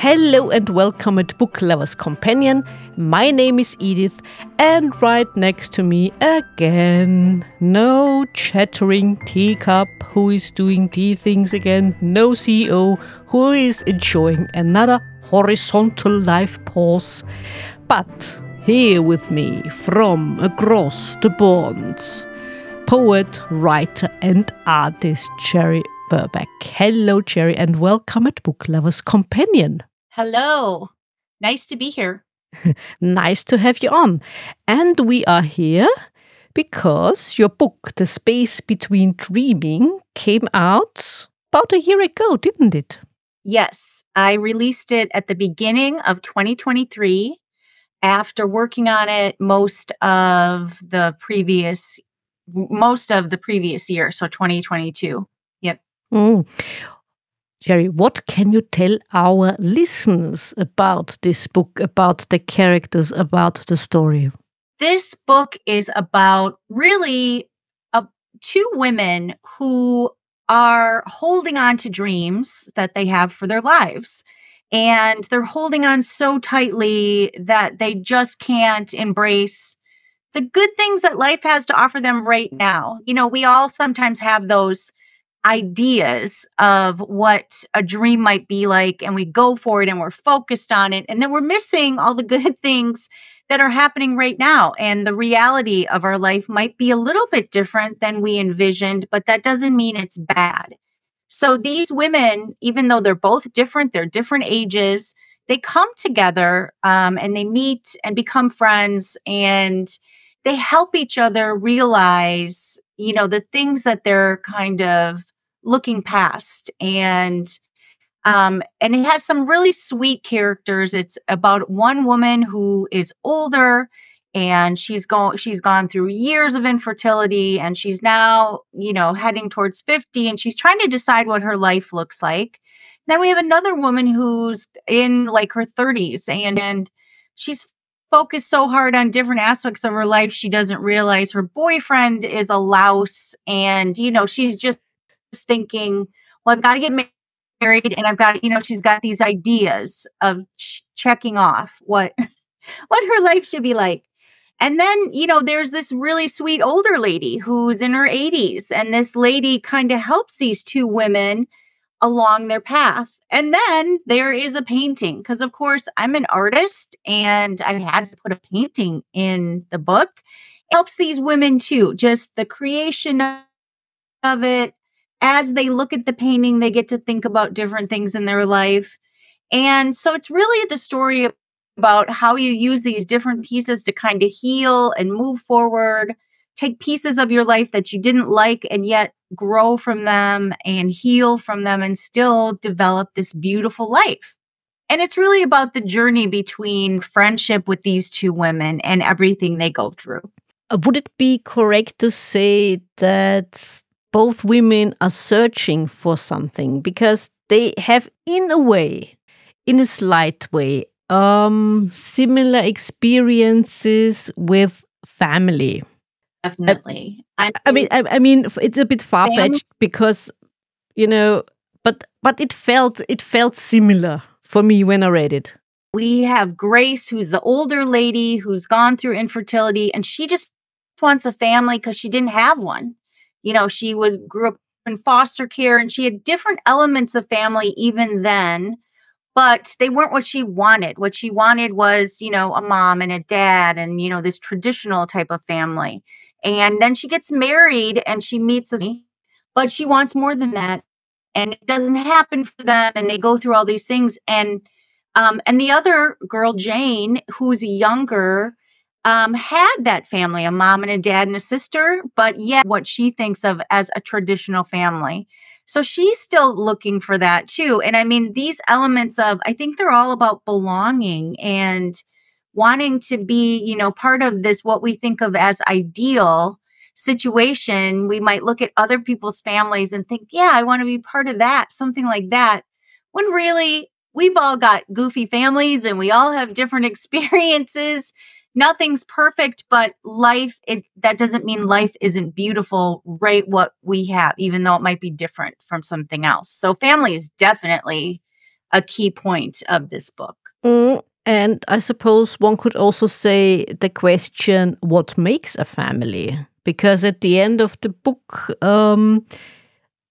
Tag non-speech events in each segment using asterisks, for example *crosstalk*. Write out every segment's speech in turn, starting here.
Hello and welcome at Book Lovers Companion. My name is Edith, and right next to me again, no chattering teacup who is doing tea things again, no CEO who is enjoying another horizontal life pause, but here with me from across the bonds, poet, writer, and artist Cherie Burbach. Hello, Cherie, and welcome at Book Lovers Companion. Hello. Nice to be here. *laughs* nice to have you on. And we are here because your book, The Space Between Dreaming, came out about a year ago, didn't it? Yes. I released it at the beginning of 2023 after working on it most of the previous most of the previous year, so 2022. Yep. Mm. Cherie, what can you tell our listeners about this book, about the characters, about the story? This book is about really uh, two women who are holding on to dreams that they have for their lives. And they're holding on so tightly that they just can't embrace the good things that life has to offer them right now. You know, we all sometimes have those ideas of what a dream might be like and we go for it and we're focused on it and then we're missing all the *laughs* good things that are happening right now and the reality of our life might be a little bit different than we envisioned but that doesn't mean it's bad. So these women even though they're both different they're different ages they come together um, and they meet and become friends and they help each other realize you know, the things that they're kind of looking past and um, and it has some really sweet characters. It's about one woman who is older and she's gone she's gone through years of infertility and she's now, you know, heading towards 50 and she's trying to decide what her life looks like. Then we have another woman who's in like her 30s and and she's focused so hard on different aspects of her life, she doesn't realize her boyfriend is a louse. And, you know, she's just thinking, well, I've got to get married and I've got, you know, she's got these ideas of ch- checking off what, *laughs* what her life should be like. And then, you know, there's this really sweet older lady who's in her 80s. And this lady kind of helps these two women along their path. And then there is a painting because, of course, I'm an artist and I had to put a painting in the book. It helps these women too, just the creation of it. As they look at the painting, they get to think about different things in their life. And so it's really the story about how you use these different pieces to kind of heal and move forward take pieces of your life that you didn't like and yet grow from them and heal from them and still develop this beautiful life. And it's really about the journey between friendship with these two women and everything they go through. Uh, would it be correct to say that both women are searching for something because they have, in a way, in a slight way, um, similar experiences with family? Definitely. I, I mean, I, I, mean, it's a bit far fetched because, you know, but but it felt it felt similar for me when I read it. We have Grace, who's the older lady who's gone through infertility, and she just wants a family because she didn't have one. You know, she was grew up in foster care, and she had different elements of family even then but they weren't what she wanted. What she wanted was, you know, a mom and a dad and, you know, this traditional type of family. And then she gets married and she meets me, but she wants more than that. And it doesn't happen for them. And they go through all these things. And um, and the other girl, Jane, who's younger, um, had that family, a mom and a dad and a sister, but yet what she thinks of as a traditional family. So she's still looking for that too. And I mean, these elements of, I think they're all about belonging and wanting to be, you know, part of this, what we think of as ideal situation, we might look at other people's families and think, yeah, I want to be part of that, something like that. When really, we've all got goofy families and we all have different *laughs* experiences. Nothing's perfect, but life, it, that doesn't mean life isn't beautiful, right? What we have, even though it might be different from something else. So, family is definitely a key point of this book. Mm, and I suppose one could also say the question what makes a family? Because at the end of the book, um,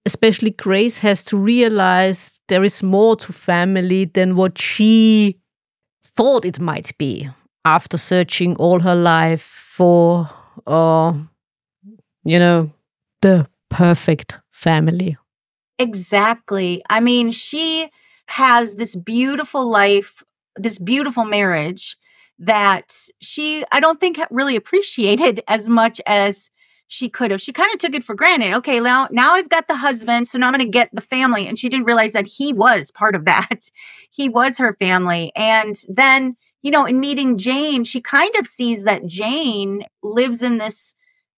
especially Grace has to realize there is more to family than what she thought it might be after searching all her life for, uh, you know, the perfect family. Exactly. I mean, she has this beautiful life, this beautiful marriage that she, I don't think really appreciated *laughs* as much as she could have. She kind of took it for granted. Okay, now now I've got the husband, so now I'm going to get the family. And she didn't realize that he was part of that. *laughs* he was her family. And then, you know, in meeting Jane, she kind of sees that Jane lives in this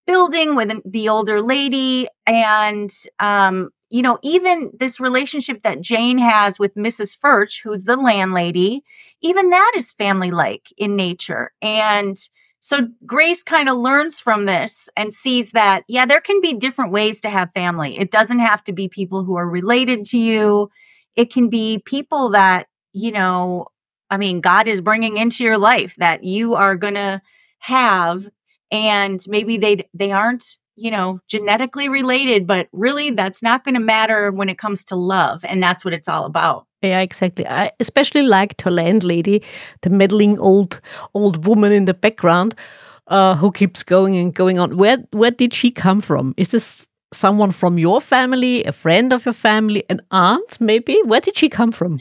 building with the older lady and um you know, even this relationship that Jane has with Mrs. Furch, who's the landlady, even that is family like in nature. And so Grace kind of learns from this and sees that, yeah, there can be different ways to have family. It doesn't have to be people who are related to you. It can be people that, you know, I mean, God is bringing into your life that you are going to have and maybe they they aren't you know, genetically related, but really that's not going to matter when it comes to love. And that's what it's all about. Yeah, exactly. I especially liked her landlady, the meddling old old woman in the background, uh, who keeps going and going on. Where where did she come from? Is this someone from your family, a friend of your family, an aunt, maybe? Where did she come from?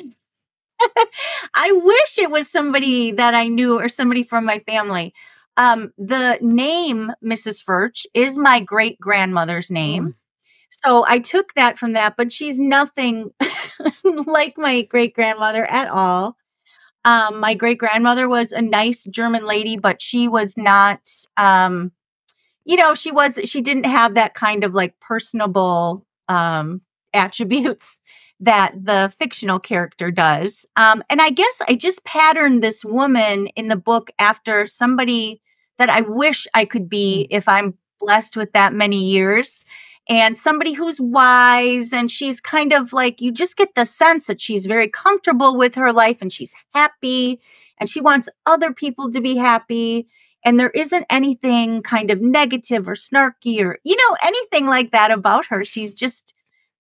*laughs* I wish it was somebody that I knew or somebody from my family. Um, the name Mrs. Furch is my great grandmother's name. Mm. So I took that from that, but she's nothing *laughs* like my great grandmother at all. Um, my great grandmother was a nice German lady, but she was not, um, you know, she was, she didn't have that kind of like personable um, *laughs* attributes that the fictional character does. Um, and I guess I just patterned this woman in the book after somebody that I wish I could be mm. if I'm blessed with that many years. And somebody who's wise and she's kind of like, you just get the sense that she's very comfortable with her life and she's happy and she wants other people to be happy. And there isn't anything kind of negative or snarky or, you know, anything like that about her. She's just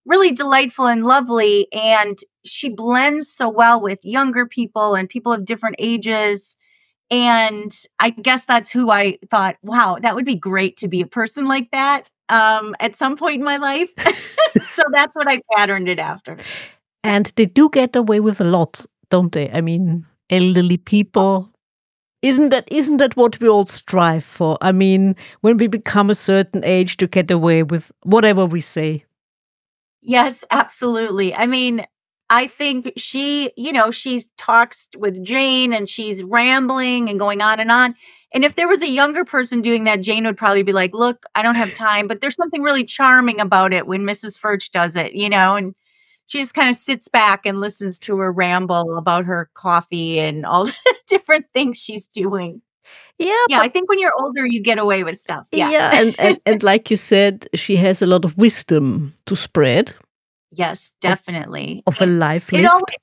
really delightful and lovely. And she blends so well with younger people and people of different ages. And I guess that's who I thought, wow, that would be great to be a person like that um, at some point in my life. *laughs* so that's what I patterned it after. And they do get away with a lot, don't they? I mean, elderly people. Isn't that isn't that what we all strive for? I mean, when we become a certain age to get away with whatever we say. Yes, absolutely. I mean, I think she, you know, she talks with Jane and she's rambling and going on and on. And if there was a younger person doing that, Jane would probably be like, Look, I don't have time. But there's something really charming about it when Mrs. Furch does it, you know, and she just kind of sits back and listens to her ramble about her coffee and all *laughs* the different things she's doing. Yeah. Yeah. I think when you're older, you get away with stuff. Yeah. Yeah. and, and, *laughs* and like you said, she has a lot of wisdom to spread. Yes, definitely. Of, of a life lived. Always,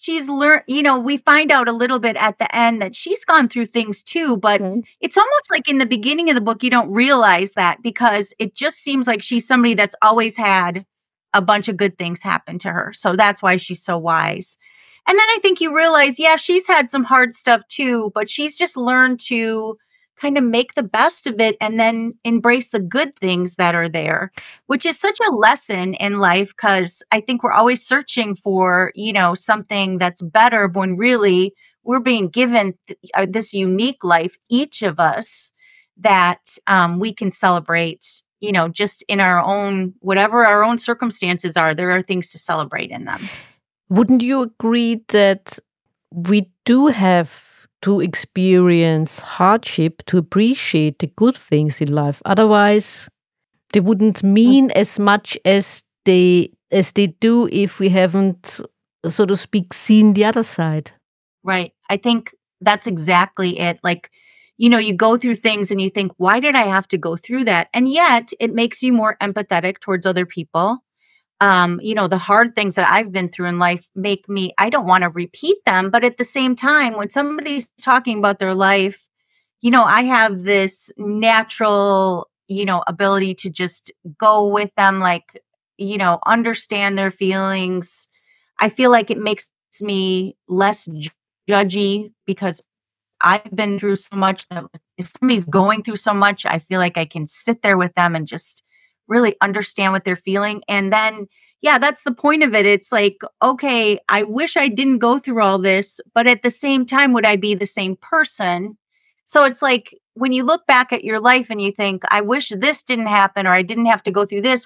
she's learned, you know, we find out a little bit at the end that she's gone through things too, but mm-hmm. it's almost like in the beginning of the book, you don't realize that because it just seems like she's somebody that's always had a bunch of good things happen to her. So that's why she's so wise. And then I think you realize, yeah, she's had some hard stuff too, but she's just learned to kind of make the best of it and then embrace the good things that are there, which is such a lesson in life because I think we're always searching for, you know, something that's better when really we're being given th- uh, this unique life, each of us, that um, we can celebrate you know, just in our own, whatever our own circumstances are, there are things to celebrate in them. Wouldn't you agree that we do have to experience hardship to appreciate the good things in life. Otherwise, they wouldn't mean mm. as much as they as they do if we haven't, uh, so to speak, seen the other side. Right. I think that's exactly it. Like, you know, you go through things and you think, why did I have to go through that? And yet it makes you more empathetic towards other people. Um, you know, the hard things that I've been through in life make me, I don't want to repeat them. But at the same time, when somebody's talking about their life, you know, I have this natural, you know, ability to just go with them, like, you know, understand their feelings. I feel like it makes me less judgy because I've been through so much that if somebody's going through so much, I feel like I can sit there with them and just really understand what they're feeling. And then, yeah, that's the point of it. It's like, okay, I wish I didn't go through all this, but at the same time, would I be the same person? So it's like when you look back at your life and you think, I wish this didn't happen or I didn't have to go through this.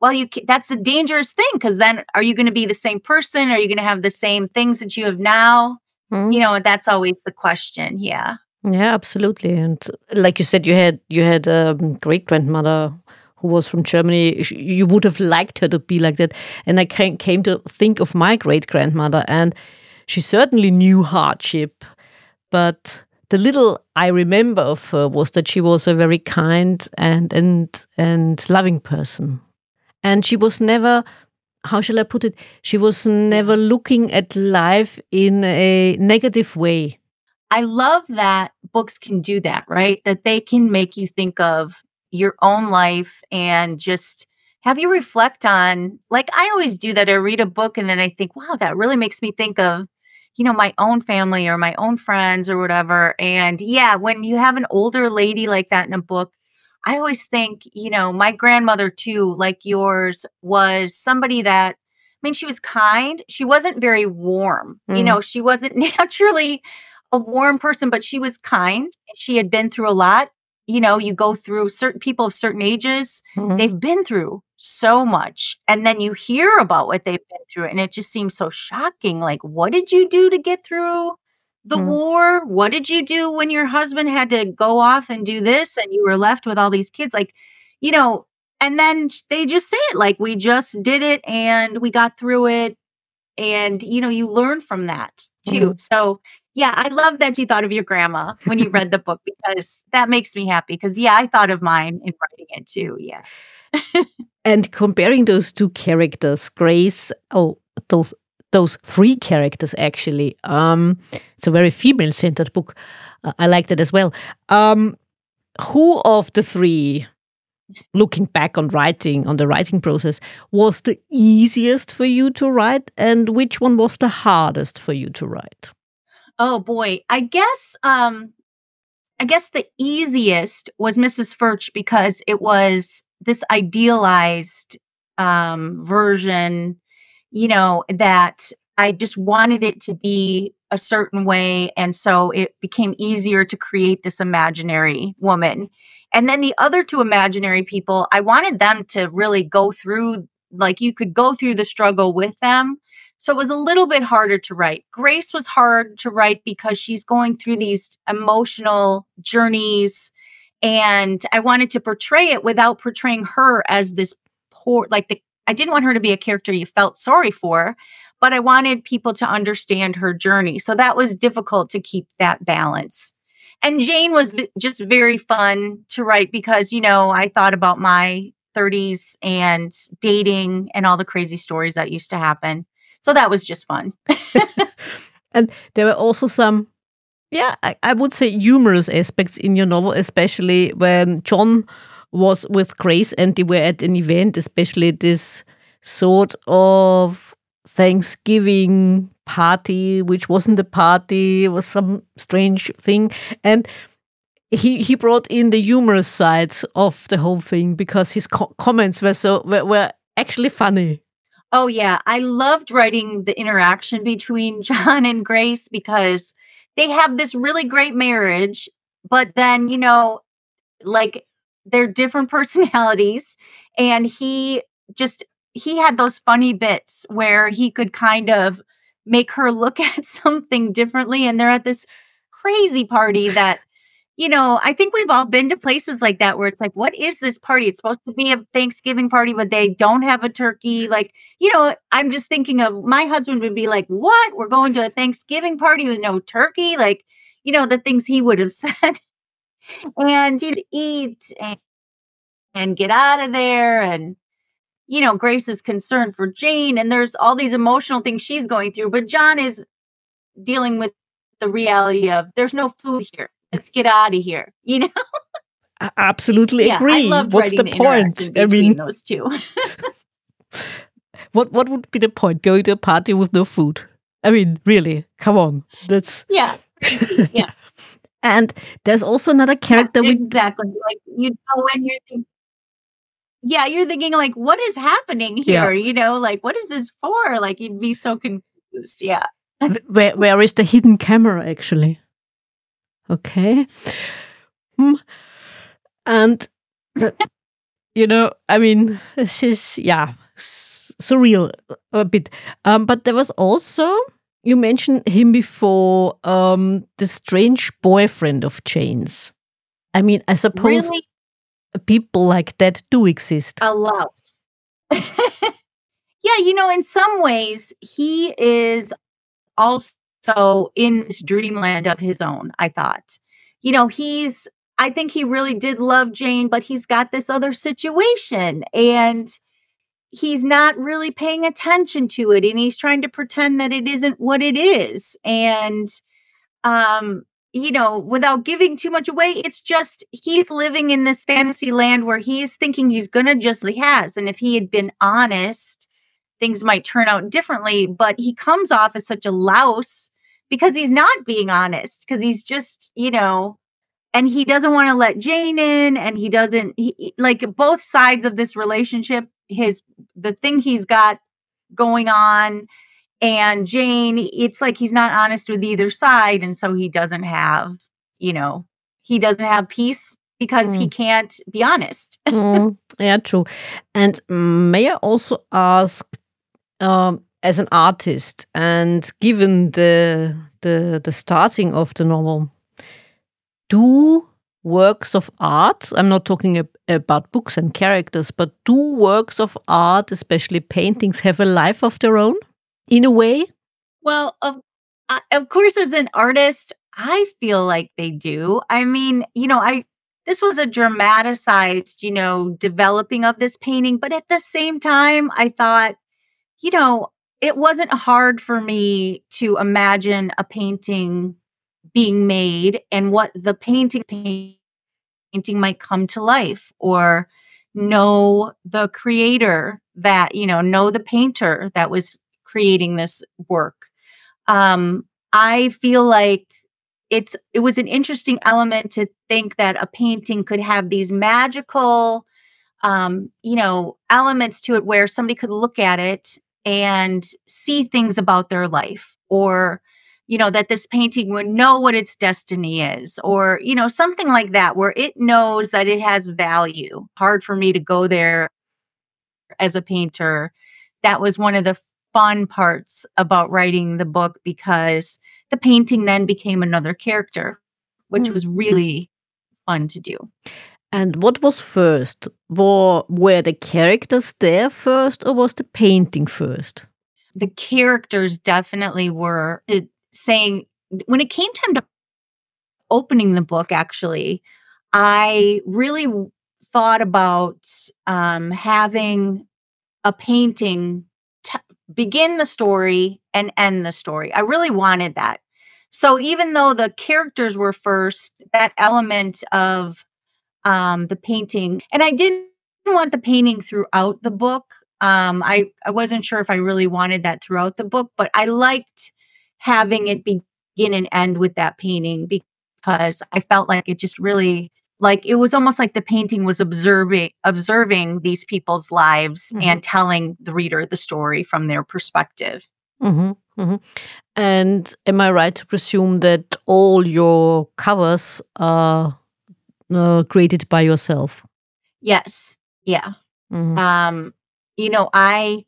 Well, you that's a dangerous thing because then are you going to be the same person? Are you going to have the same things that you have now? Mm. You know, that's always the question. Yeah. Yeah, absolutely. And like you said, you had you had a great grandmother who was from Germany, you would have liked her to be like that. And I came to think of my great grandmother, and she certainly knew hardship. But the little I remember of her was that she was a very kind and and and loving person, and she was never. How shall I put it? She was never looking at life in a negative way. I love that books can do that, right? That they can make you think of your own life and just have you reflect on like I always do that. I read a book and then I think, wow, that really makes me think of, you know, my own family or my own friends or whatever. And yeah, when you have an older lady like that in a book, I always think, you know, my grandmother too, like yours, was somebody that I mean, she was kind. She wasn't very warm. Mm. You know, she wasn't *laughs* naturally a warm person, but she was kind. She had been through a lot you know, you go through certain people of certain ages, mm-hmm. they've been through so much. And then you hear about what they've been through, and it just seems so shocking. Like, what did you do to get through the mm-hmm. war? What did you do when your husband had to go off and do this and you were left with all these kids? Like, you know, and then they just say it like, we just did it and we got through it. And, you know, you learn from that too. Mm-hmm. So yeah, I love that you thought of your grandma when you read the book because that makes me happy. Because, yeah, I thought of mine in writing it too. Yeah. *laughs* and comparing those two characters, Grace, oh, those those three characters actually. Um, it's a very female centered book. Uh, I liked it as well. Um, who of the three, looking back on writing, on the writing process, was the easiest for you to write, and which one was the hardest for you to write? Oh boy, I guess um I guess the easiest was Mrs. Furch because it was this idealized um version, you know, that I just wanted it to be a certain way and so it became easier to create this imaginary woman. And then the other two imaginary people, I wanted them to really go through like you could go through the struggle with them so it was a little bit harder to write. Grace was hard to write because she's going through these emotional journeys. And I wanted to portray it without portraying her as this poor, like the, I didn't want her to be a character you felt sorry for, but I wanted people to understand her journey. So that was difficult to keep that balance. And Jane was just very fun to write because, you know, I thought about my 30s and dating and all the crazy stories that used to happen. So that was just fun. *laughs* and there were also some, yeah, I, I would say humorous aspects in your novel, especially when John was with Grace and they were at an event, especially this sort of Thanksgiving party, which wasn't a party, it was some strange thing. And he he brought in the humorous sides of the whole thing because his co comments were so were, were actually funny. Oh, yeah. I loved writing the interaction between *laughs* John and Grace because they have this really great marriage, but then, you know, like they're different *laughs* personalities. And he just, he had those funny bits where he could kind of make her look *laughs* at something differently. And they're at this crazy party that you know, I think we've all been to places like that where it's like, what is this party? It's supposed to be a Thanksgiving party, but they don't have a turkey. Like, you know, I'm just thinking of my husband would be like, what? We're going to a Thanksgiving party with no turkey? Like, you know, the things he would have *laughs* said. and you'd eat and, and get out of there. And you know, Grace is concerned for Jane and there's all these emotional things she's going through, but John is dealing with the reality of there's no food here. Let's get out of here. *laughs* You know? I absolutely yeah, agree. I loved What's the, writing point? I mean, those two. *laughs* what what would be the point? Going to a party with no food? I mean, really? Come on. That's yeah. *laughs* Yeah. and there's also another character with exactly. Like you know when you're thinking yeah, you're thinking like, what is happening Yeah. here? You know, like what is this for? Like you'd be so confused. Yeah. where where is the hidden camera actually? Okay. Hmm. And you know, I mean, this is yeah, s- surreal a bit. Um, but there was also you mentioned him before, um, the strange boyfriend of Jane's. I mean, I suppose Really people like that do exist. a louse. *laughs* yeah, you know, in some ways, he is also in this dreamland of his own, I thought. You know, he's, I think he really did love Jane, but he's got this other situation and he's not really paying attention to it and he's trying to pretend that it isn't what it is. And, um, you know, without giving too much away, it's just he's living in this fantasy land where he's thinking he's gonna just he has. And if he had been honest, things might turn out differently. But he comes off as such a louse because he's not being honest, because he's just, you know, and he doesn't want to let Jane in, and he doesn't he, like both sides of this relationship, his the thing he's got going on and Jane, it's like he's not honest with either side. And so he doesn't have, you know, he doesn't have peace because he can't be honest. Mm, yeah, true. And may I also ask, um, as an artist, and given the the the starting of the novel, do works of art? I'm not talking ab- about books and characters, but do works of art, especially paintings, have a life of their own, in a way? Well, of uh, of course, as an artist, I feel like they do. I mean, you know, I this was a dramatized, you know, developing of this painting, but at the same time, I thought, you know, it wasn't hard for me to imagine a painting being made and what the painting painting might come to life or know the creator that you know know the painter that was creating this work. Um i feel like it's it was an interesting element to think that a painting could have these magical um you know elements to it where somebody could look at it and see things about their life or you know that this painting would know what its destiny is or you know something like that where it knows that it has value. Hard for me to go there as a painter. That was one of the fun parts about writing the book because the painting then became another character which Mm. was really fun to do And what was first? Were, were the characters there first, or was the painting first? the characters definitely were it, saying when it came time to opening the book actually i really thought about um, having a painting t- begin the story and end the story i really wanted that so even though the characters were first that element of um, the painting and i didn't want the painting throughout the book um, I, I wasn't sure if I really wanted that throughout the book, but I liked having it begin and end with that painting because I felt like it just really like it was almost like the painting was observing observing these people's lives Mhm. and telling the reader the story from their perspective. hmm hmm And am I right to presume that all your covers are uh, created by yourself? Yes. Yeah. Mhm. um you know i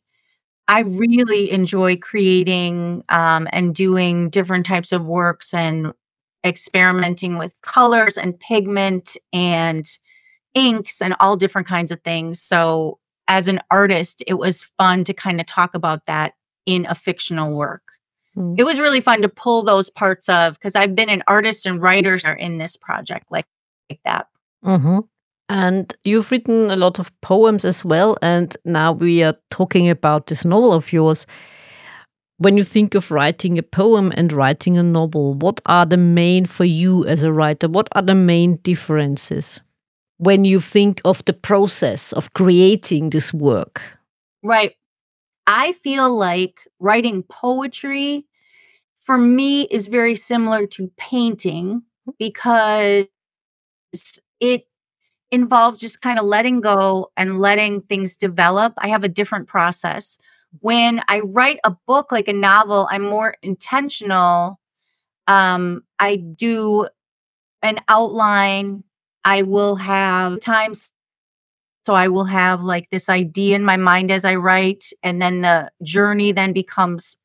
i really enjoy creating um and doing different types of works and experimenting with colors and pigment and inks and all different kinds of things so as an artist it was fun to kind of talk about that in a fictional work Mm. it was really fun to pull those parts of because i've been an artist and writers are in this project like like that Mhm. And you've written a lot of poems as well. And now we are talking about this novel of yours. When you think of writing a poem and writing a novel, what are the main, for you as a writer, what are the main differences when you think of the process of creating this work? Right. I feel like writing poetry for me is very similar to painting because it involves just kind of letting go and letting things develop. I have a different process. When I write a book like a novel, I'm more intentional. Um, I do an outline. I will have times so I will have like this idea in my mind as I write, and then the journey then becomes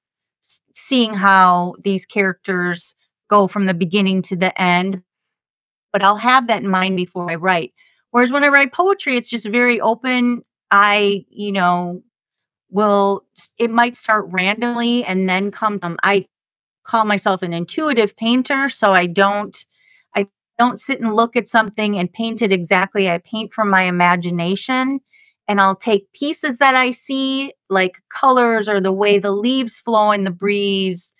seeing how these characters go from the beginning to the end. But I'll have that in mind before I write. Whereas when I write poetry, it's just very open. I, you know, will, it might start randomly and then come, um, I call myself an intuitive painter. So I don't, I don't sit and look at something and paint it exactly. I paint from my imagination and I'll take pieces that I see, like colors or the way the leaves flow in the breeze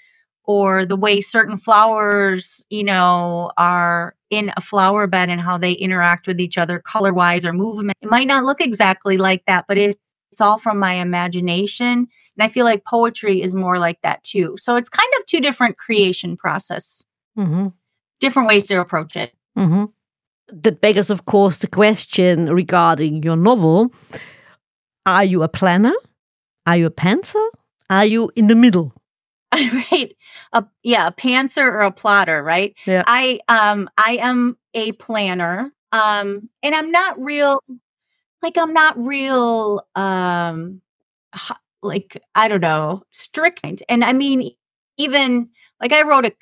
or the way certain flowers, you know, are in a flower bed and how they interact with each other color wise or movement. It might not look exactly like that, but it, it's all from my imagination. And I feel like poetry is more like that too. So it's kind of two different creation process. Mm-hmm different ways to approach it. Mm-hmm. That begs, of course, the question regarding your novel Are you a planner? Are you a pantser? Are you in the middle? *laughs* right. A, yeah, a pantser or a plotter, right? Yeah. I um I am a planner. Um and I'm not real like I'm not real um like I don't know, strict. And I mean even like I wrote a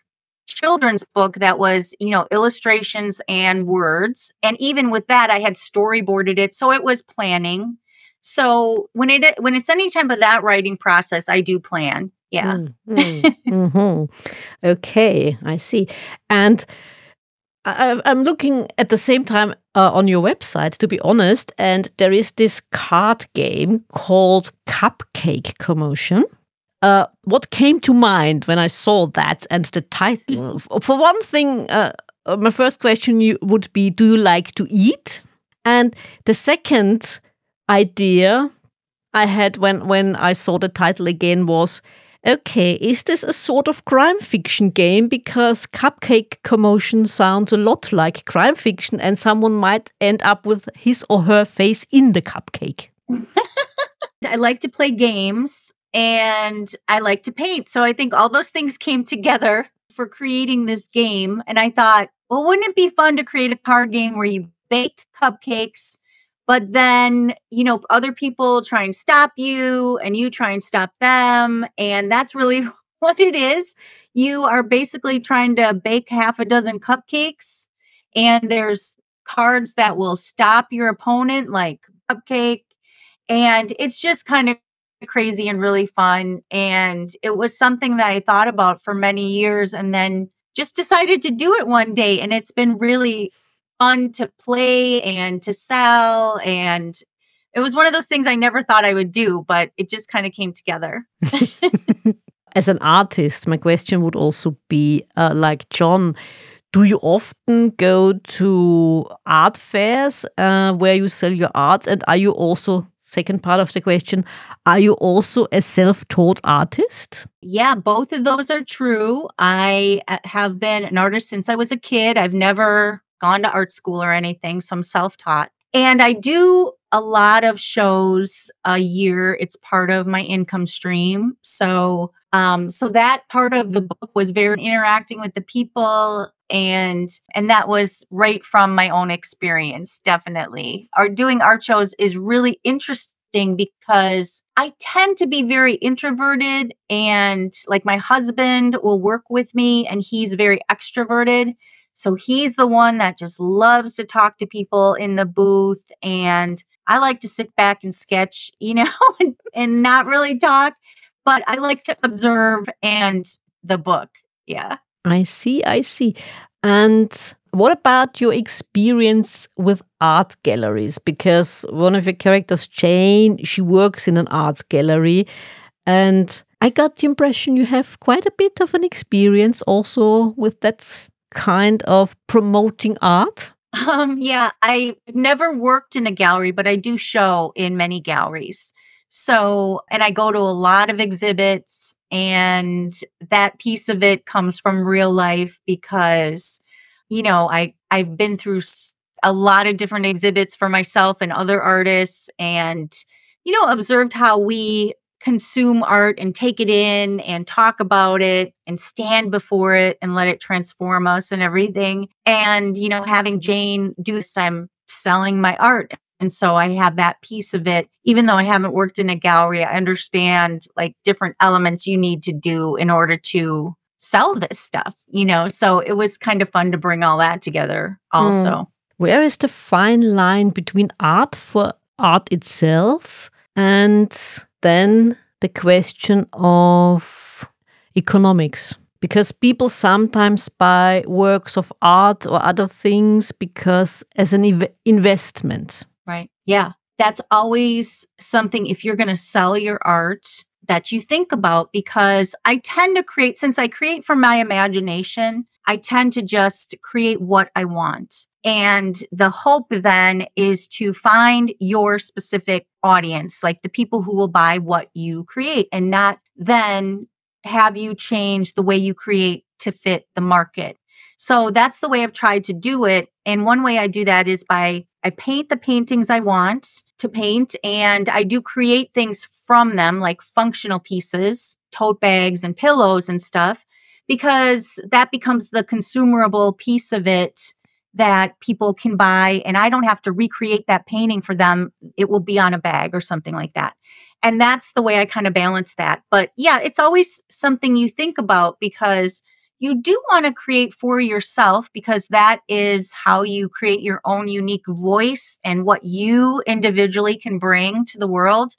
children's book that was, you know, illustrations and words. And even with that, I had storyboarded it. So it was planning. So when it when it's any time of that writing process, I do plan. Yeah. Mm, mm, mm-hmm. Okay, I see. And I, am looking at the same time uh, on your website, to be honest, and there is this card game called Cupcake Commotion. Uh, what came to mind when I saw that and the title? *laughs* For one thing, uh, uh, my first question would be Do you like to eat? And the second idea I had when, when I saw the title again was okay, is this a sort of crime fiction game? Because Cupcake Commotion sounds a lot like crime fiction, and someone might end up with his or her face in the cupcake. *laughs* I like to play games and I like to paint. So I think all those things came together for creating this game. And I thought, well, wouldn't it be fun to create a card game where you bake cupcakes, but then, you know, other people try and stop you and you try and stop them. And that's really *laughs* what it is. You are basically trying to bake half a dozen cupcakes, and there's cards that will stop your opponent, like cupcake. And it's just kind of crazy and really fun. And it was something that I thought about for many years and then just decided to do it one day. And it's been really fun to play and to sell. And it was one of those things I never thought I would do, but it just kind of came together. *laughs* As an artist, my question would also be uh, like John. Do you often go to art fairs uh, where you sell your art? And are you also second part of the question are you also a self-taught artist yeah both of those are true i uh, have been an artist since i was a kid i've never gone to art school or anything so i'm self-taught. And i do a lot of shows a year. It's part of my income stream. So um so that part of the book was very interacting with the people and and that was right from my own experience definitely. Our doing art shows is really interesting because i tend to be very introverted and like my husband will work with me and he's very extroverted so he's the one that just loves to talk to people in the booth and i like to sit back and sketch you know *laughs* and, and not really talk but i like to observe and the book yeah I see, I see. And What about your experience with art galleries? Because one of your characters, Jane, she works in an art gallery. And I got the impression you have quite a bit of an experience also with that kind of promoting art. Um, yeah, I never worked in a gallery, but I do show in many galleries. So, and I go to a lot of exhibits, and that piece of it comes from real life because you know, I I've been through a lot of different exhibits for myself and other artists and you know, observed how we consume art and take it in and talk about it and stand before it and let it transform us and everything. And, you know, having Jane do this, I'm selling my art. And so I have that piece of it. Even though I haven't worked in a gallery, I understand like different elements you need to do in order to sell this stuff, you know? So it was kind of fun to bring all that together also. Mm. Where is the fine line between art for art itself and then the question of economics? Because people sometimes buy works of art or other things because as an ev- investment. Right. Yeah. That's always something if you're going to sell your art, that you think about because I tend to create, since I create from my imagination, I tend to just create what I want. And the hope then is to find your specific audience, like the people who will buy what you create and not then have you change the way you create to fit the market. So that's the way I've tried to do it. And one way I do that is by I paint the paintings I want to paint and I do create things from them, like functional pieces, tote bags and pillows and stuff, because that becomes the consumable piece of it that people can buy. And I don't have to recreate that painting for them. It will be on a bag or something like that. And that's the way I kind of balance that. But yeah, it's always something you think about because you do want to create for yourself because that is how you create your own unique voice and what you individually can bring to the world.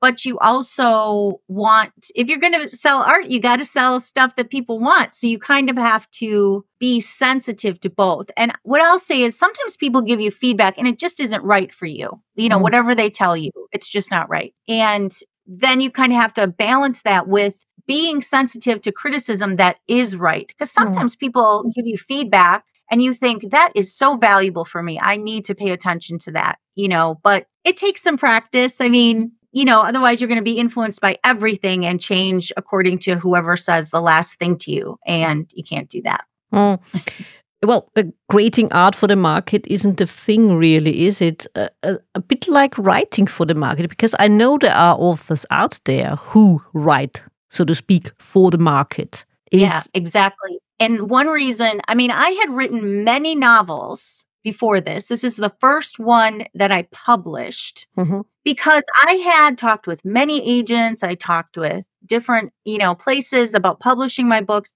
But you also want, if you're going to sell art, you got to sell stuff that people want. So you kind of have to be sensitive to both. And what I'll say is sometimes people give you feedback and it just isn't right for you. You know, mm. whatever they tell you, it's just not right. And then you kind of have to balance that with being sensitive to criticism that is right. Because hmm. sometimes mm. people give you feedback and you think that is so valuable for me. I need to pay attention to that, you know, but it takes some practice. I mean, you know, otherwise you're going to be influenced by everything and change according to whoever says the last thing to you. And you can't do that. Mm. *laughs* Well, uh, creating art for the market isn't the thing, really, is it? Uh, a, a, bit like writing for the market, because I know there are authors out there who write so to speak, for the market. Is- yeah, exactly. And one reason, I mean, I had written many novels before this. This is the first one that I published mm-hmm. because I had talked with many agents. I talked with different, you know, places about publishing my books.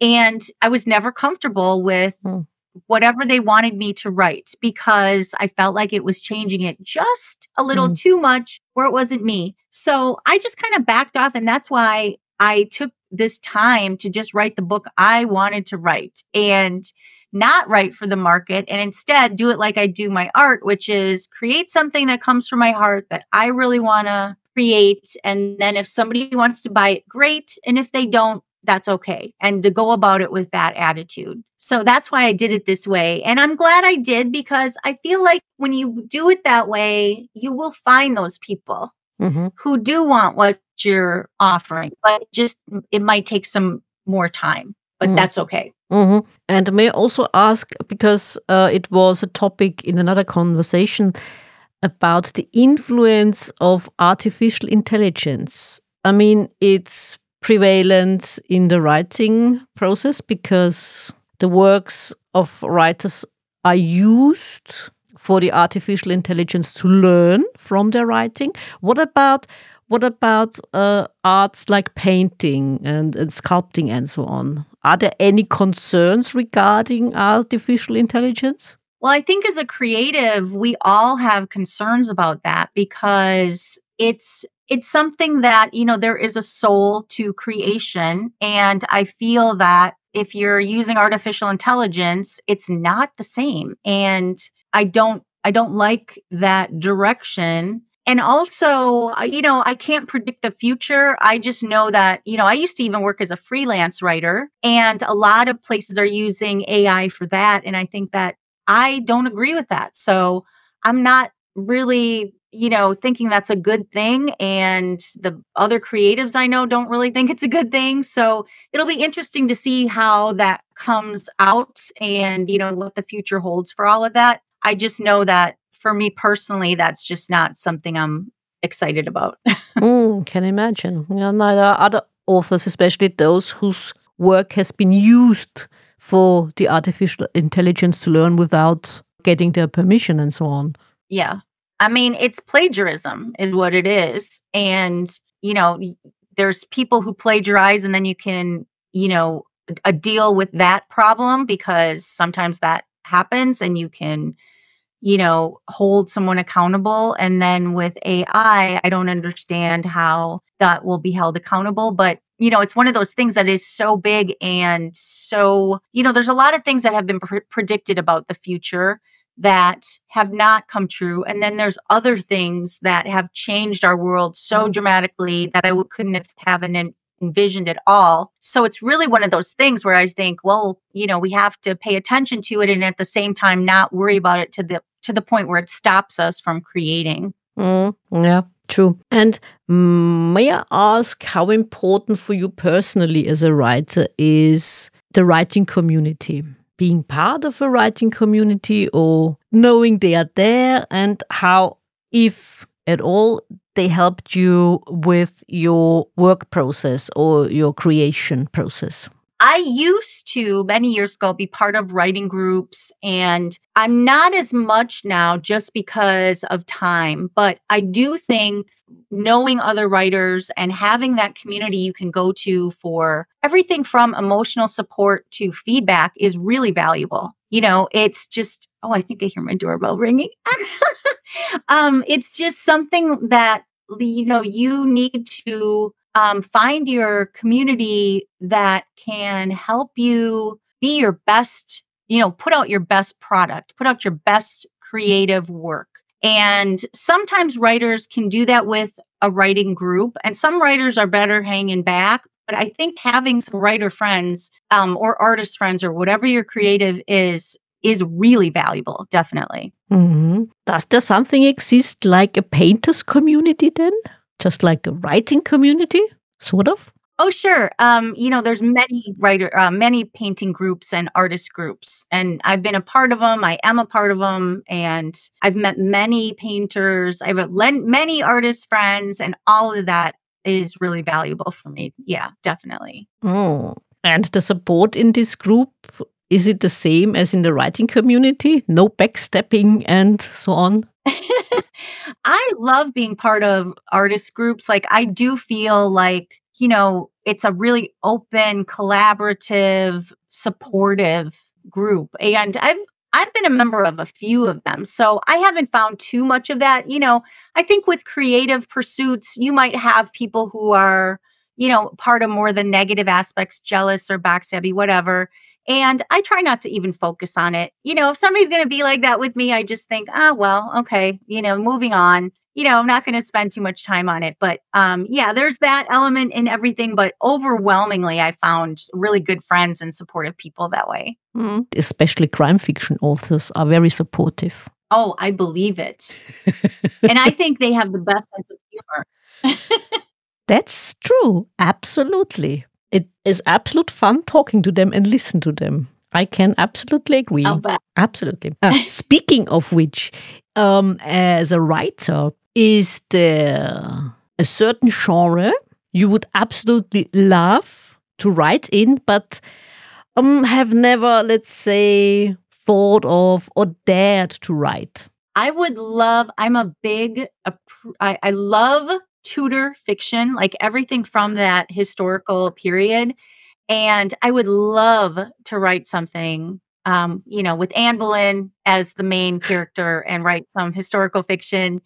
And I was never comfortable with mm. whatever they wanted me to write because I felt like it was changing it just a little mm. too much where it wasn't me. So I just kind of backed off. And that's why I took this time to just write the book I wanted to write and not write for the market and instead do it like I do my art, which is create something that comes from my heart that I really want to create. And then if somebody wants to buy it, great. And if they don't, that's okay. And to go about it with that attitude. So that's why I did it this way. And I'm glad I did because I feel like when you do it that way, you will find those people mm-hmm. who do want what you're offering, but just it might take some more time, but mm-hmm. that's okay. Mm-hmm. And may I also ask because uh, it was a topic in another conversation about the influence of artificial intelligence. I mean, it's prevalent in the writing process because the works of writers are used for the artificial intelligence to learn from their writing. What about what about uh, arts like painting and, and sculpting and so on? Are there any concerns regarding artificial intelligence? Well, I think as a creative, we all have concerns about that because it's it's something that, you know, there is a soul to creation and I feel that if you're using artificial intelligence, it's not the same. And I don't I don't like that direction. And also, you know, I can't predict the future. I just know that, you know, I used to even work as a freelance writer, and a lot of places are using AI for that. And I think that I don't agree with that. So I'm not really you know, thinking that's a good thing. And the other creatives I know don't really think it's a good thing. So it'll be interesting to see how that comes out and, you know, what the future holds for all of that. I just know that for me personally, that's just not something I'm excited about. *laughs* mm, can imagine. Are other authors, especially those whose work has been used for the artificial intelligence to learn without getting their permission and so on. Yeah. I mean, it's plagiarism, is what it is. And, you know, there's people who plagiarize, and then you can, you know, a deal with that problem because sometimes that happens and you can, you know, hold someone accountable. And then with AI, I don't understand how that will be held accountable. But you know, it's one of those things that is so big and so, you know, there's a lot of things that have been pr- predicted about the future that have not come true. And then there's other things that have changed our world so mm-hmm. dramatically that I couldn't have, have envisioned at all. So it's really one of those things where I think, well, you know, we have to pay attention to it and at the same time not worry about it to the to the point where it stops us from creating. Mm, yeah, true. And may I ask how important for you personally as a writer is the writing community? Being part of a writing community or knowing they are there and how, if at all, they helped you with your work process or your creation process? I used to many years ago be part of writing groups, and I'm not as much now just because of time. But I do think knowing other writers and having that community you can go to for everything from emotional support to feedback is really valuable. You know, it's just, oh, I think I hear my doorbell ringing. *laughs* um, it's just something that, you know, you need to um, find your community that can help you be your best, you know, put out your best product, put out your best creative work. And sometimes writers can do that with a writing group, and some writers are better hanging back. But I think having some writer friends um, or artist friends or whatever your creative is is really valuable, definitely. Mm-hmm. Does there something exist like a painters community then? Just like a writing community, sort of? Oh, sure. Um, you know, there's many writer, uh, many painting groups and artist groups, and I've been a part of them. I am a part of them, and I've met many painters. I've lent many artist friends, and all of that is really valuable for me. Yeah, definitely. Oh, and the support in this group is it the same as in the writing community? No backstepping and so on. *laughs* I love being part of artist groups. Like, I do feel like, you know, it's a really open, collaborative, supportive group. And I've, I've been a member of a few of them. So I haven't found too much of that. You know, I think with creative pursuits, you might have people who are, you know, part of more the negative aspects, jealous or backstabby, whatever. And I try not to even focus on it. You know, if somebody's going to be like that with me, I just think, ah, oh, well, okay, you know, moving on. You know, I'm not going to spend too much time on it. But um, yeah, there's that element in everything. But overwhelmingly, I found really good friends and supportive people that way. Mm. Especially crime fiction authors are very supportive. Oh, I believe it. and I *laughs* think they have the best sense of humor. *laughs* That's true. Absolutely. It is absolute fun talking to them and listen to them. I can absolutely agree. Oh, absolutely. Uh, *laughs* speaking of which, um, as a writer, is there a certain genre you would absolutely love to write in, but um, have never, let's say, thought of or dared to write? I would love, I'm a big, I, I love Tudor fiction, like everything from that historical period. And I would love to write something, um, you know, with Anne Boleyn as the main character and write some historical fiction.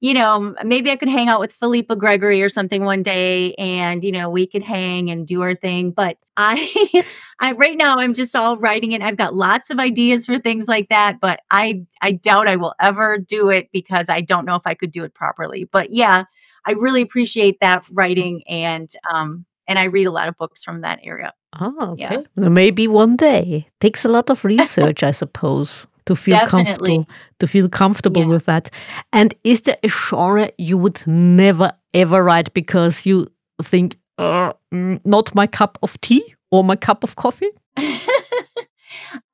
you know, maybe I could hang out with Philippa Gregory or something one day and, you know, we could hang and do our thing. But I, *laughs* I, right now I'm just all writing it. I've got lots of ideas for things like that, but I, I doubt I will ever do it because I don't know if I could do it properly. But yeah, I really appreciate that writing and, um, and I read a lot of books from that area. Oh, okay. Yeah. Maybe one day. Takes a lot of research, I suppose to *laughs* feel Definitely. comfortable to feel comfortable yeah. with that. And is there a genre you would never ever write because you think uh, mm, not my cup of tea or my cup of coffee? *laughs*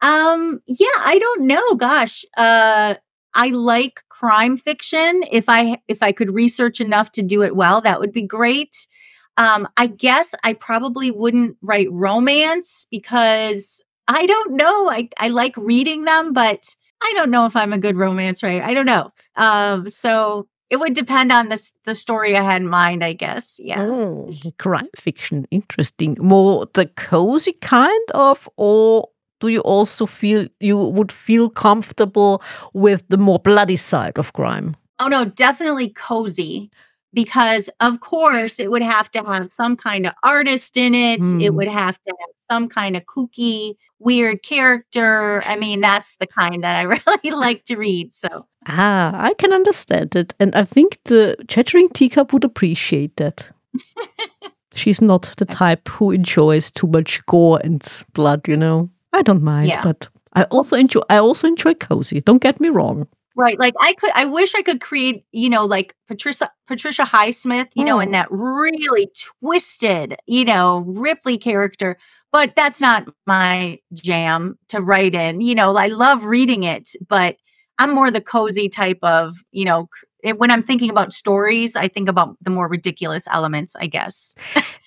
um yeah, I don't know. Gosh, uh I like crime fiction. If I if I could research enough to do it well, that would be great. Um, I guess I probably wouldn't write romance because I don't know. I, I like reading them, but I don't know if I'm a good romance writer. I don't know. Um, so it would depend on the the story I had in mind, I guess. Yeah. Oh, crime fiction, interesting. More the cozy kind of, or do you also feel you would feel comfortable with the more bloody side of crime? Oh no, definitely cozy because of course it would have to have some kind of artist in it. Mm. it would have to have some kind of kooky weird character. I mean that's the kind that i *laughs* really like to read so. Ah i can understand it and i think the chattering teacup would appreciate that. *laughs* She's not the type who enjoys too much gore and blood you know i don't mind yeah. but i also enjoy i also enjoy cozy don't get me wrong Right. Like I could I wish I could create, you know, like Patricia Patricia Highsmith, you mm. know, in that really twisted, you know, Ripley character. But that's not my jam to write in. You know, I love reading it, but I'm more the cozy type of, you know, when I'm thinking about stories, I think about the more ridiculous elements, I guess. *laughs*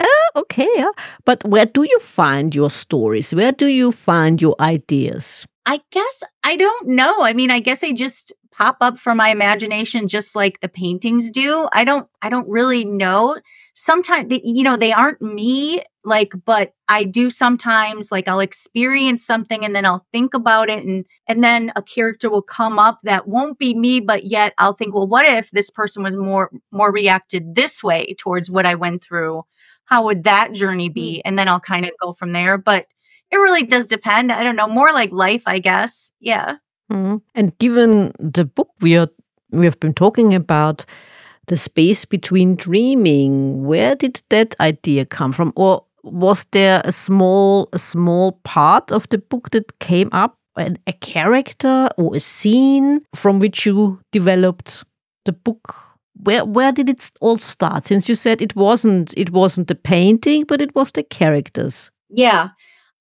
uh, okay, yeah. but where do you find your stories? Where do you find your ideas? I guess I don't know. I mean, I guess I just pop up from my imagination just like the paintings do. I don't I don't really know. Sometimes they, you know, they aren't me like but I do sometimes like I'll experience something and then I'll think about it and and then a character will come up that won't be me but yet I'll think, well, what if this person was more more reacted this way towards what I went through? How would that journey be? Mm. And then I'll kind of go from there, but it really does depend. I don't know, more like life, I guess. Yeah. Mm-hmm. And given the book we are we have been talking about the space between dreaming, where did that idea come from? Or was there a small a small part of the book that came up a, a character or a scene from which you developed the book where where did it all start? Since you said it wasn't it wasn't the painting but it was the characters. Yeah.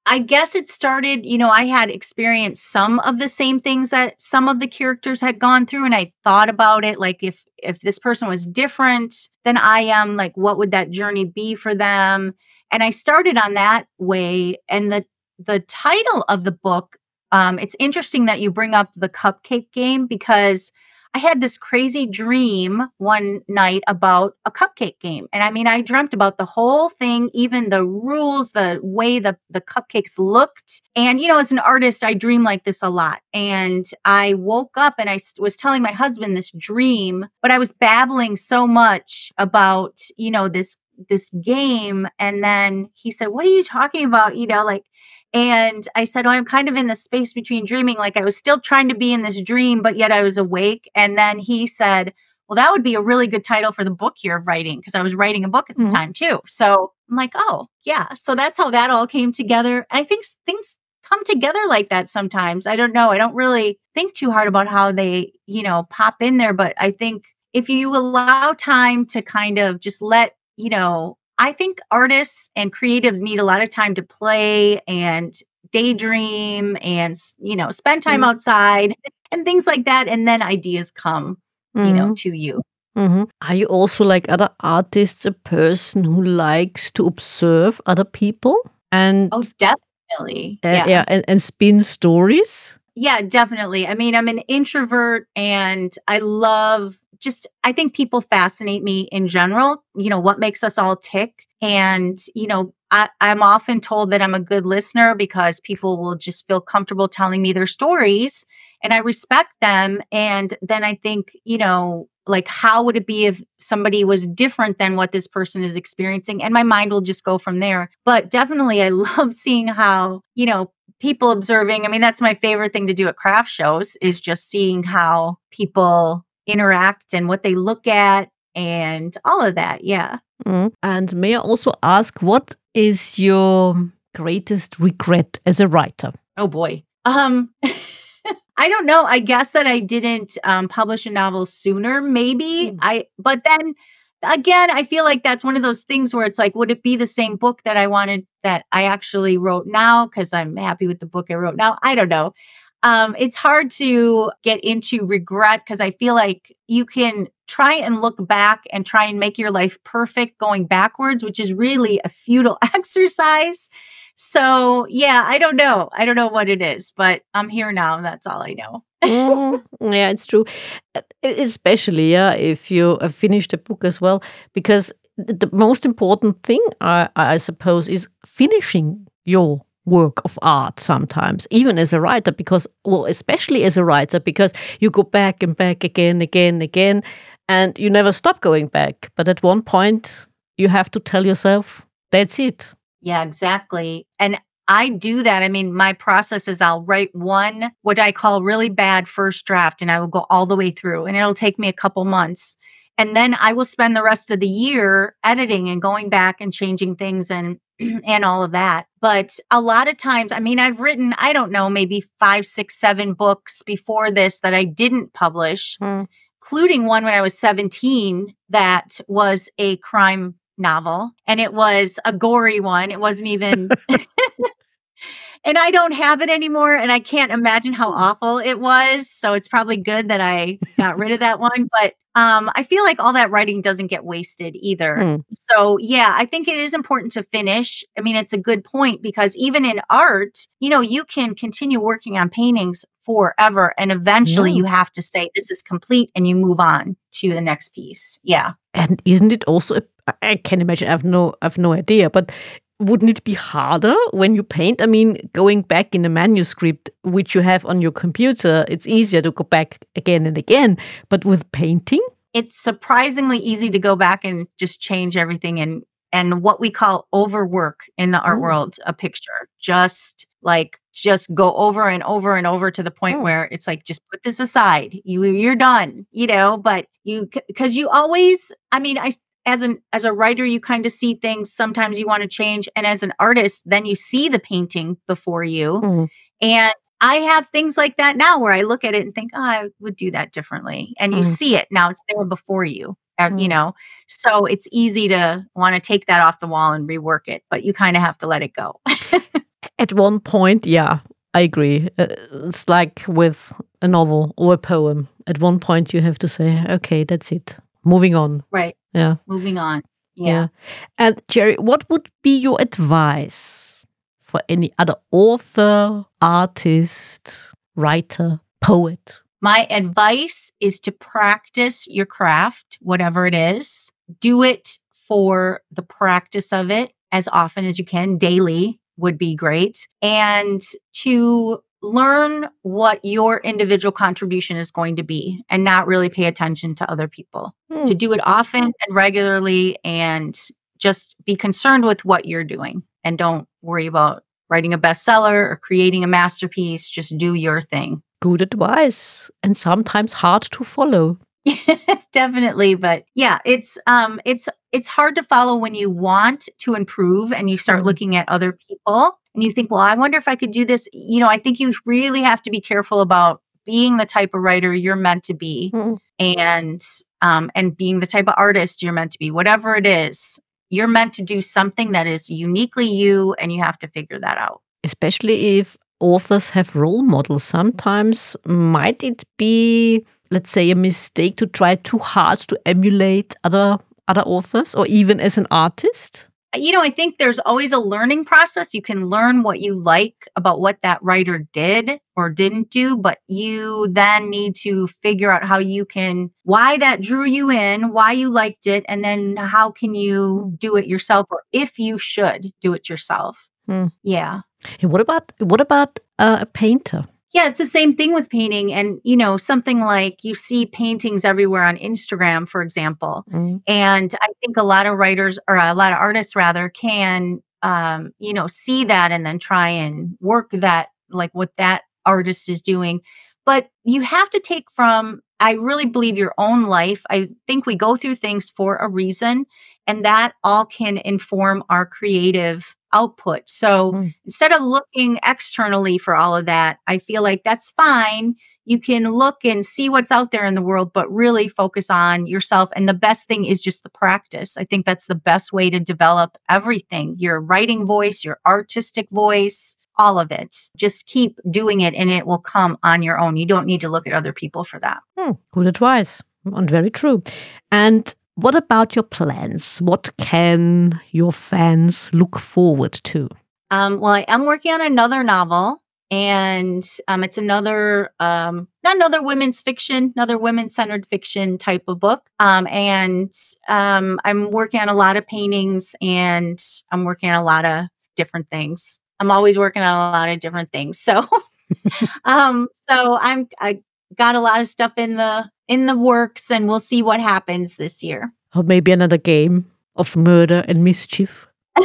I guess it started, you know, I had experienced some of the same things that some of the characters had gone through and I thought about it like if if this person was different than I am, like what would that journey be for them? And I started on that way and the the title of the book um it's interesting that you bring up the cupcake game because I had this crazy dream one night about a cupcake game. And I mean, I dreamt about the whole thing, even the rules, the way the, the cupcakes looked. And, you know, as an artist, I dream like this a lot. And I woke up and I was telling my husband this dream, but I was babbling so much about, you know, this this game and then he said what are you talking about you know like and I said, Oh, I'm kind of in the space between dreaming. Like I was still trying to be in this dream, but yet I was awake. And then he said, Well, that would be a really good title for the book you're writing because I was writing a book at the mm-hmm. time too. So I'm like, Oh, yeah. So that's how that all came together. I think things come together like that sometimes. I don't know. I don't really think too hard about how they, you know, pop in there. But I think if you allow time to kind of just let, you know, I think artists and creatives need a lot of time to play and daydream and, you know, spend time mm-hmm. outside and things like that. And then ideas come, mm-hmm. you know, mm-hmm. to you. Mm-hmm. Are you also, like other artists, a person who likes to observe other people? And oh, definitely. Uh, yeah, yeah and, and spin stories? Yeah, definitely. I mean, I'm an introvert and I love just, I think people fascinate me in general. You know, what makes us all tick. And, you know, I, am often told that I'm a good listener because people will just feel comfortable telling me their stories and I respect them. And then I think, you know, like how would it be if somebody was different than what this person is experiencing and my mind will just go from there but definitely i *laughs* love seeing how you know people observing i mean that's my favorite thing to do at craft shows is just seeing how people interact and what they look at and all of that yeah mm. and may i also ask what is your greatest regret as a writer oh boy um *laughs* I don't know. I guess that I didn't um, publish a novel sooner, maybe. Mm. I, but then again, I feel like that's one of those things where it's like, would it be the same book that I wanted that I actually wrote now? Because I'm happy with the book I wrote now. I don't know. Um, it's hard to get into regret because I feel like you can try and look back and try and make your life perfect going backwards, which is really a futile *laughs* exercise. So yeah, I don't know. I don't know what it is, but I'm here now, and that's all I know. mm, *laughs* yeah, it's true. Especially, yeah, if you have finished a book as well, because the most important thing, I, I suppose, is finishing your work of art sometimes, even as a writer, because, well, especially as a writer, because you go back and back again, again, again, and you never stop going back. But at one point, you have to tell yourself, that's it. Yeah, exactly. And I do that. I mean, my process is I'll write one, what I call really bad first draft, and I will go all the way through, and it'll take me a couple months. And then I will spend the rest of the year editing and going back and changing things and *clears throat* and all of that. But a lot of times, I mean, I've written, I don't know, maybe five, six, seven books before this that I didn't publish, mm. including one when I was 17 that was a crime novel and it was a gory one. It wasn't even *laughs* *laughs* and I don't have it anymore and I can't imagine how awful it was. So it's probably good that I got rid of that one, but um I feel like all that writing doesn't get wasted either. Mm. So yeah, I think it is important to finish. I mean, it's a good point because even in art, you know, you can continue working on paintings forever and eventually yeah. you have to say this is complete and you move on to the next piece. Yeah. And isn't it also I can imagine. I've no, I've no idea. But wouldn't it be harder when you paint? I mean, going back in the manuscript which you have on your computer, it's easier to go back again and again. But with painting, it's surprisingly easy to go back and just change everything and and what we call overwork in the art oh. world a picture just like just go over and over and over to the point oh. where it's like just put this aside you you're done you know but you because you always i mean i as an as a writer you kind of see things sometimes you want to change and as an artist then you see the painting before you mm-hmm. and i have things like that now where i look at it and think oh, i would do that differently and you mm-hmm. see it now it's there before you mm-hmm. you know so it's easy to want to take that off the wall and rework it but you kind of have to let it go *laughs* at one point yeah I agree. Uh, it's like with a novel or a poem. At one point, you have to say, okay, that's it. Moving on. Right. Yeah. Moving on. Yeah. yeah. And Cherie, what would be your advice for any other author, artist, writer, poet? My advice is to practice your craft, whatever it is. Do it for the practice of it as often as you can, daily would be great. And to learn what your individual contribution is going to be and not really pay attention to other people. Hmm. To do it often and regularly and just be concerned with what you're doing and don't worry about writing a bestseller or creating a masterpiece. Just do your thing. Good advice and sometimes hard to follow. *laughs* Definitely, but yeah, it's um it's it's hard to follow when you want to improve and you start mm. looking at other people and you think, well, I wonder if I could do this. You know, I think you really have to be careful about being the type of writer you're meant to be mm-hmm. and um, and being the type of artist you're meant to be whatever it is you're meant to do something that is uniquely you and you have to figure that out especially if authors have role models sometimes might it be let's say a mistake to try too hard to emulate other other authors or even as an artist you know, I think there's always a learning process. You can learn what you like about what that writer did or didn't do, but you then need to figure out how you can, why that drew you in, why you liked it, and then how can you do it yourself or if you should do it yourself. Hmm. Yeah. And what about, what about uh, a painter? Yeah, it's the same thing with painting. And, you know, something like you see paintings everywhere on Instagram, for example. Mm. And I think a lot of writers or a lot of artists rather can, um, you know, see that and then try and work that, like what that artist is doing. But you have to take from, I really believe your own life. I think we go through things for a reason and that all can inform our creative output. So Mm. instead of looking externally for all of that, I feel like that's fine. You can look and see what's out there in the world, but really focus on yourself. And the best thing is just the practice. I think that's the best way to develop everything your writing voice, your artistic voice, all of it. Just keep doing it and it will come on your own. You don't need to look at other people for that. Hmm, good advice and very true. And what about your plans? What can your fans look forward to? Um, well, I am working on another novel, and um, it's another um, not another women's fiction, another women centered fiction type of book. Um, and um, I'm working on a lot of paintings, and I'm working on a lot of different things. I'm always working on a lot of different things. So, *laughs* um, so I'm I got a lot of stuff in the in the works, and we'll see what happens this year. Or maybe another game of murder and mischief? *laughs*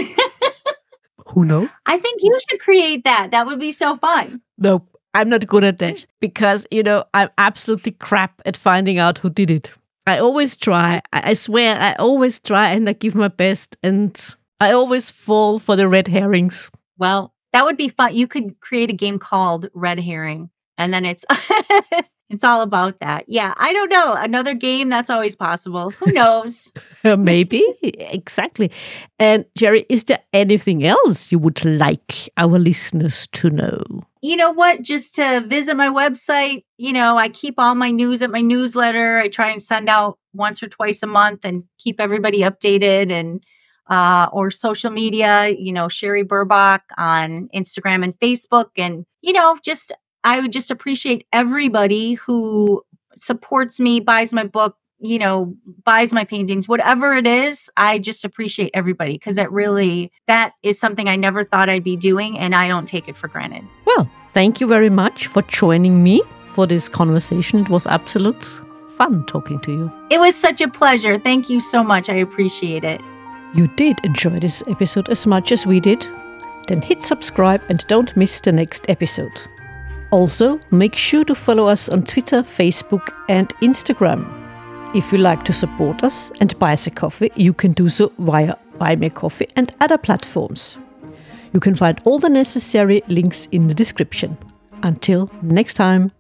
Who knows? I think you should create that. That would be so fun. No, I'm not good at that because, you know, I'm absolutely crap at finding out who did it. I always try. I, I swear, I always try and I give my best and I always fall for the red herrings. Well, that would be fun. You could create a game called Red Herring, and then it's *laughs* it's all about that. Yeah, I don't know. Another game that's always possible. Who *laughs* knows? *laughs* Maybe, exactly. And Cherie, is there anything else you would like our listeners to know? you know what? Just to visit my website. You know, I keep all my news at my newsletter. I try and send out once or twice a month and keep everybody updated and uh, or social media, you know, Cherie Burbach on Instagram and Facebook. And, you know, just, I would just appreciate everybody who supports me, buys my book, you know, buys my paintings, whatever it is. I just appreciate everybody because it really, that is something I never thought I'd be doing and I don't take it for granted. Well, thank you very much for joining me for this conversation. It was absolute fun talking to you. It was such a pleasure. Thank you so much. I appreciate it. You did enjoy this episode as much as we did? Then hit subscribe and don't miss the next episode. Also, make sure to follow us on Twitter, Facebook, and Instagram. If you like to support us and buy us a coffee, you can do so via Buy Me Coffee and other platforms. You can find all the necessary links in the description. Until next time.